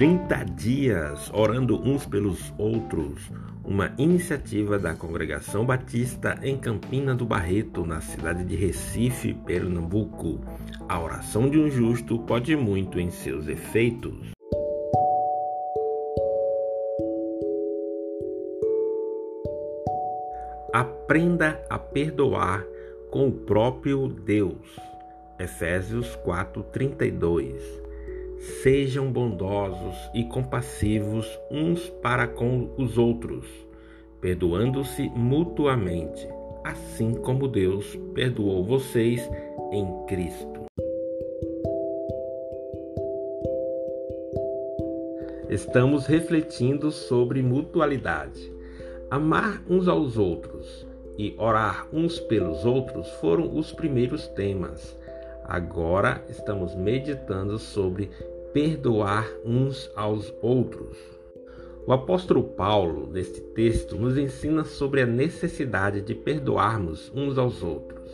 30 dias orando uns pelos outros, uma iniciativa da Congregação Batista em Campina do Barreto, na cidade de Recife, Pernambuco. A oração de um justo pode muito em seus efeitos. Aprenda a perdoar com o próprio Deus. Efésios 4:32 Sejam bondosos e compassivos uns para com os outros, perdoando-se mutuamente, assim como Deus perdoou vocês em Cristo. Estamos refletindo sobre mutualidade. Amar uns aos outros e orar uns pelos outros foram os primeiros temas. Agora estamos meditando sobre perdoar uns aos outros. O apóstolo Paulo, neste texto, nos ensina sobre a necessidade de perdoarmos uns aos outros.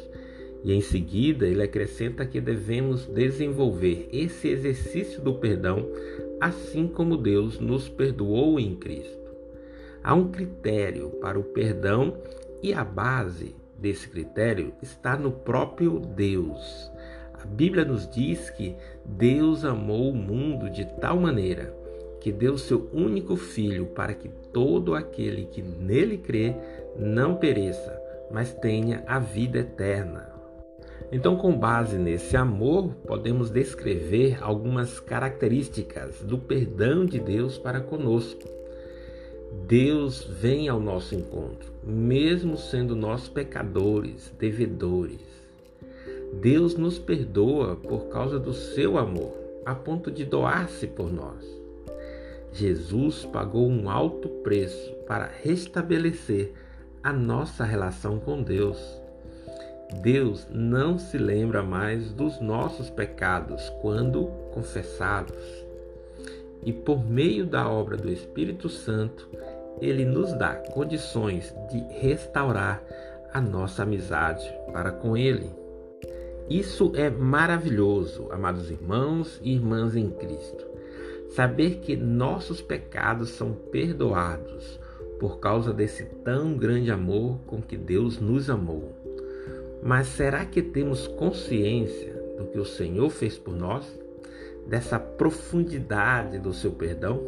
E em seguida, ele acrescenta que devemos desenvolver esse exercício do perdão, assim como Deus nos perdoou em Cristo. Há um critério para o perdão e a base desse critério está no próprio Deus. Bíblia nos diz que Deus amou o mundo de tal maneira que deu seu único filho para que todo aquele que nele crê não pereça, mas tenha a vida eterna. Então, com base nesse amor, podemos descrever algumas características do perdão de Deus para conosco. Deus vem ao nosso encontro, mesmo sendo nós pecadores, devedores. Deus nos perdoa por causa do seu amor, a ponto de doar-se por nós. Jesus pagou um alto preço para restabelecer a nossa relação com Deus. Deus não se lembra mais dos nossos pecados quando confessados. E por meio da obra do Espírito Santo, ele nos dá condições de restaurar a nossa amizade para com ele. Isso é maravilhoso, amados irmãos e irmãs em Cristo. Saber que nossos pecados são perdoados por causa desse tão grande amor com que Deus nos amou. Mas será que temos consciência do que o Senhor fez por nós? Dessa profundidade do seu perdão?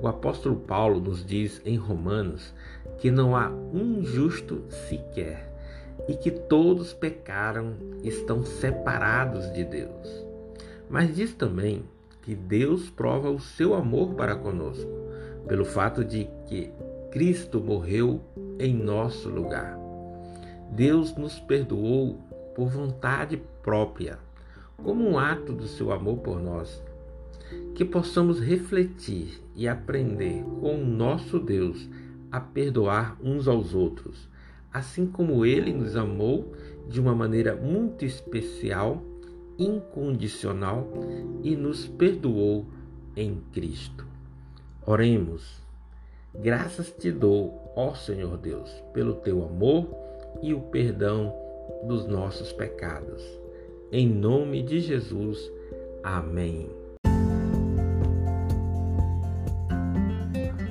O apóstolo Paulo nos diz em Romanos que não há um justo sequer e que todos pecaram, estão separados de Deus. Mas diz também que Deus prova o seu amor para conosco, pelo fato de que Cristo morreu em nosso lugar. Deus nos perdoou por vontade própria, como um ato do seu amor por nós. Que possamos refletir e aprender com o nosso Deus a perdoar uns aos outros assim como ele nos amou de uma maneira muito especial, incondicional e nos perdoou em Cristo. Oremos. Graças te dou, ó Senhor Deus, pelo teu amor e o perdão dos nossos pecados. Em nome de Jesus. Amém.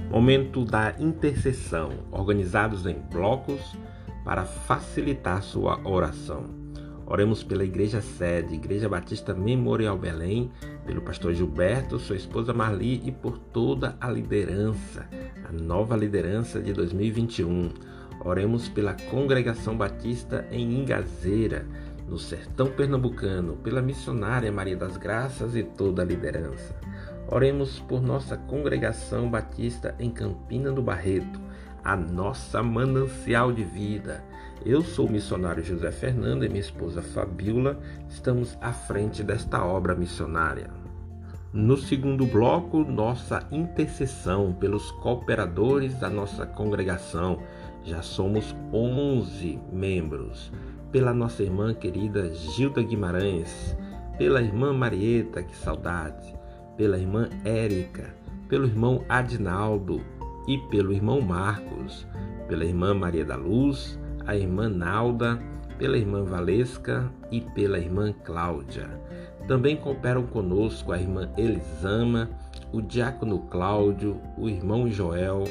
Momento da intercessão, organizados em blocos para facilitar sua oração. Oremos pela Igreja Sede, Igreja Batista Memorial Belém, pelo pastor Gilberto, sua esposa Marli e por toda a liderança, a nova liderança de 2021. Oremos pela Congregação Batista em Ingazeira, no sertão pernambucano, pela missionária Maria das Graças e toda a liderança. Oremos por nossa Congregação Batista em Campina do Barreto, a nossa manancial de vida. Eu sou o missionário José Fernando e minha esposa Fabiola estamos à frente desta obra missionária. No segundo bloco, nossa intercessão pelos cooperadores da nossa congregação. Já somos 11 membros. Pela nossa irmã querida Gilda Guimarães, pela irmã Marieta, que saudade, pela irmã Érica, pelo irmão Adinaldo, e pelo irmão Marcos, pela irmã Maria da Luz, a irmã Nalda, pela irmã Valesca e pela irmã Cláudia. Também cooperam conosco a irmã Elisama, o diácono Cláudio, o irmão Joel,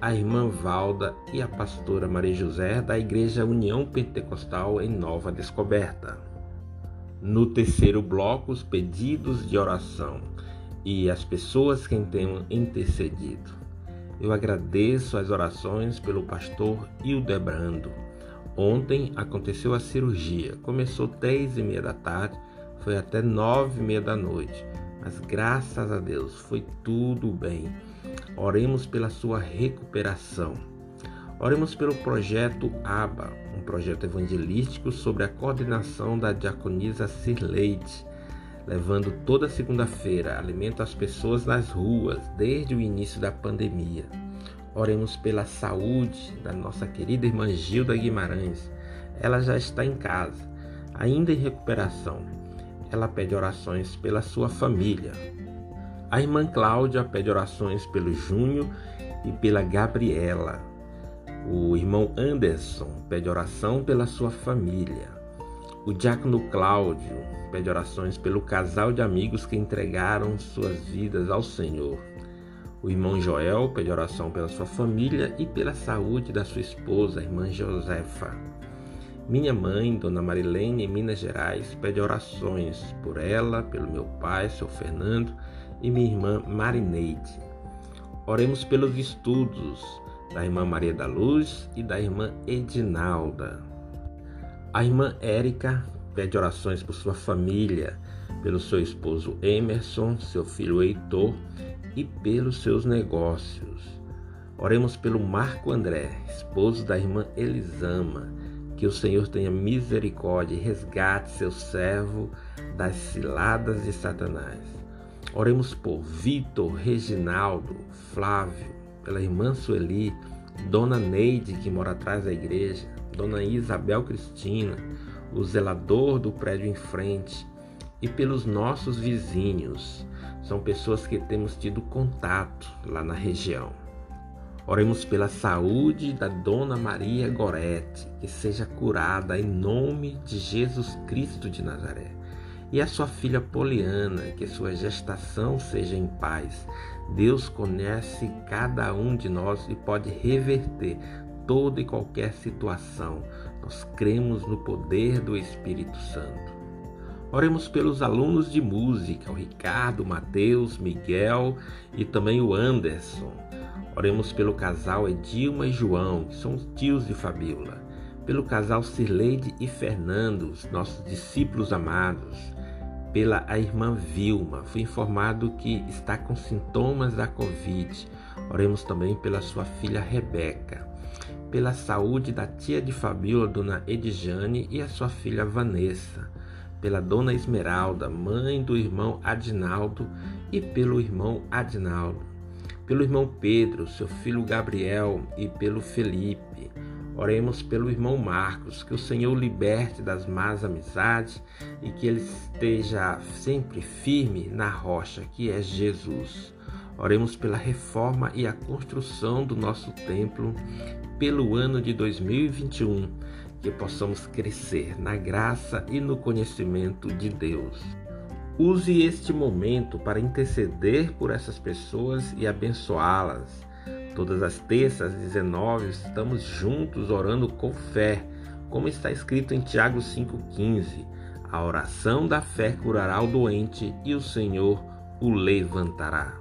a irmã Valda e a pastora Maria José da Igreja União Pentecostal em Nova Descoberta. No terceiro bloco, os pedidos de oração e as pessoas que tenham intercedido. Eu agradeço as orações pelo pastor Hildebrando. Ontem aconteceu a cirurgia. Começou dez e meia da tarde, foi até nove e meia da noite. Mas graças a Deus foi tudo bem. Oremos pela sua recuperação. Oremos pelo projeto ABA, um projeto evangelístico sobre a coordenação da diaconisa Sirleide, levando toda segunda-feira alimento às pessoas nas ruas desde o início da pandemia. Oremos pela saúde da nossa querida irmã Gilda Guimarães. Ela já está em casa, ainda em recuperação. Ela pede orações pela sua família, a irmã Cláudia pede orações pelo Júnior e pela Gabriela. O irmão Anderson pede oração pela sua família. O diácono Cláudio pede orações pelo casal de amigos que entregaram suas vidas ao Senhor. O irmão Joel pede oração pela sua família e pela saúde da sua esposa, a irmã Josefa. Minha mãe, Dona Marilene, em Minas Gerais, pede orações por ela, pelo meu pai, seu Fernando, e minha irmã Marineide. Oremos pelos estudos da irmã Maria da Luz e da irmã Edinalda. A irmã Érica pede orações por sua família, pelo seu esposo Emerson, seu filho Heitor e pelos seus negócios. Oremos pelo Marco André, esposo da irmã Elisama, que o Senhor tenha misericórdia e resgate seu servo das ciladas de Satanás. Oremos por Vitor, Reginaldo, Flávio, pela irmã Sueli, Dona Neide, que mora atrás da igreja, Dona Isabel Cristina, o zelador do prédio em frente, e pelos nossos vizinhos. São pessoas que temos tido contato lá na região. Oremos pela saúde da Dona Maria Gorete, que seja curada em nome de Jesus Cristo de Nazaré e a sua filha Poliana, que sua gestação seja em paz. Deus conhece cada um de nós e pode reverter toda e qualquer situação. Nós cremos no poder do Espírito Santo. Oremos pelos alunos de música, o Ricardo, o Mateus, Miguel e também o Anderson. Oremos pelo casal Edilma e João, que são tios de Fabíola. Pelo casal Cirleide e Fernando, nossos discípulos amados pela a irmã Vilma. Fui informado que está com sintomas da Covid. Oremos também pela sua filha Rebeca. Pela saúde da tia de Fabíola, dona Edjane, e a sua filha Vanessa. Pela dona Esmeralda, mãe do irmão Adinaldo, e pelo irmão Adinaldo. Pelo irmão Pedro, seu filho Gabriel, e pelo Felipe Oremos pelo irmão Marcos, que o Senhor liberte das más amizades e que ele esteja sempre firme na rocha que é Jesus. Oremos pela reforma e a construção do nosso templo pelo ano de 2021, que possamos crescer na graça e no conhecimento de Deus. Use este momento para interceder por essas pessoas e abençoá-las Todas as terças, às 19, estamos juntos orando com fé, como está escrito em Tiago 5,15. A oração da fé curará o doente e o Senhor o levantará.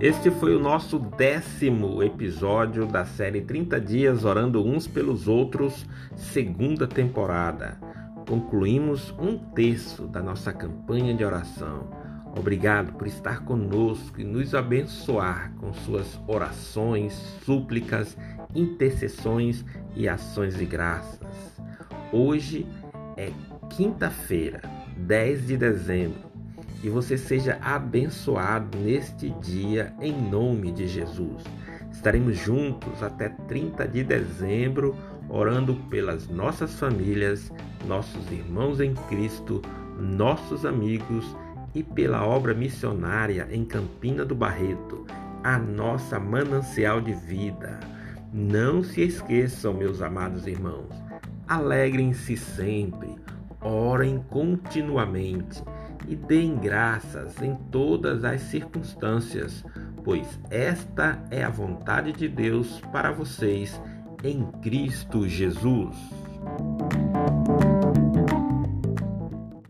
Este foi o nosso décimo episódio da série 30 Dias Orando Uns pelos Outros, segunda temporada. Concluímos um terço da nossa campanha de oração. Obrigado por estar conosco e nos abençoar com suas orações, súplicas, intercessões e ações de graças. Hoje é quinta-feira, 10 de dezembro. Que você seja abençoado neste dia em nome de Jesus. Estaremos juntos até 30 de dezembro, orando pelas nossas famílias, nossos irmãos em Cristo, nossos amigos e pela obra missionária em Campina do Barreto, a nossa manancial de vida. Não se esqueçam, meus amados irmãos, alegrem-se sempre, orem continuamente e deem graças em todas as circunstâncias, pois esta é a vontade de Deus para vocês em Cristo Jesus.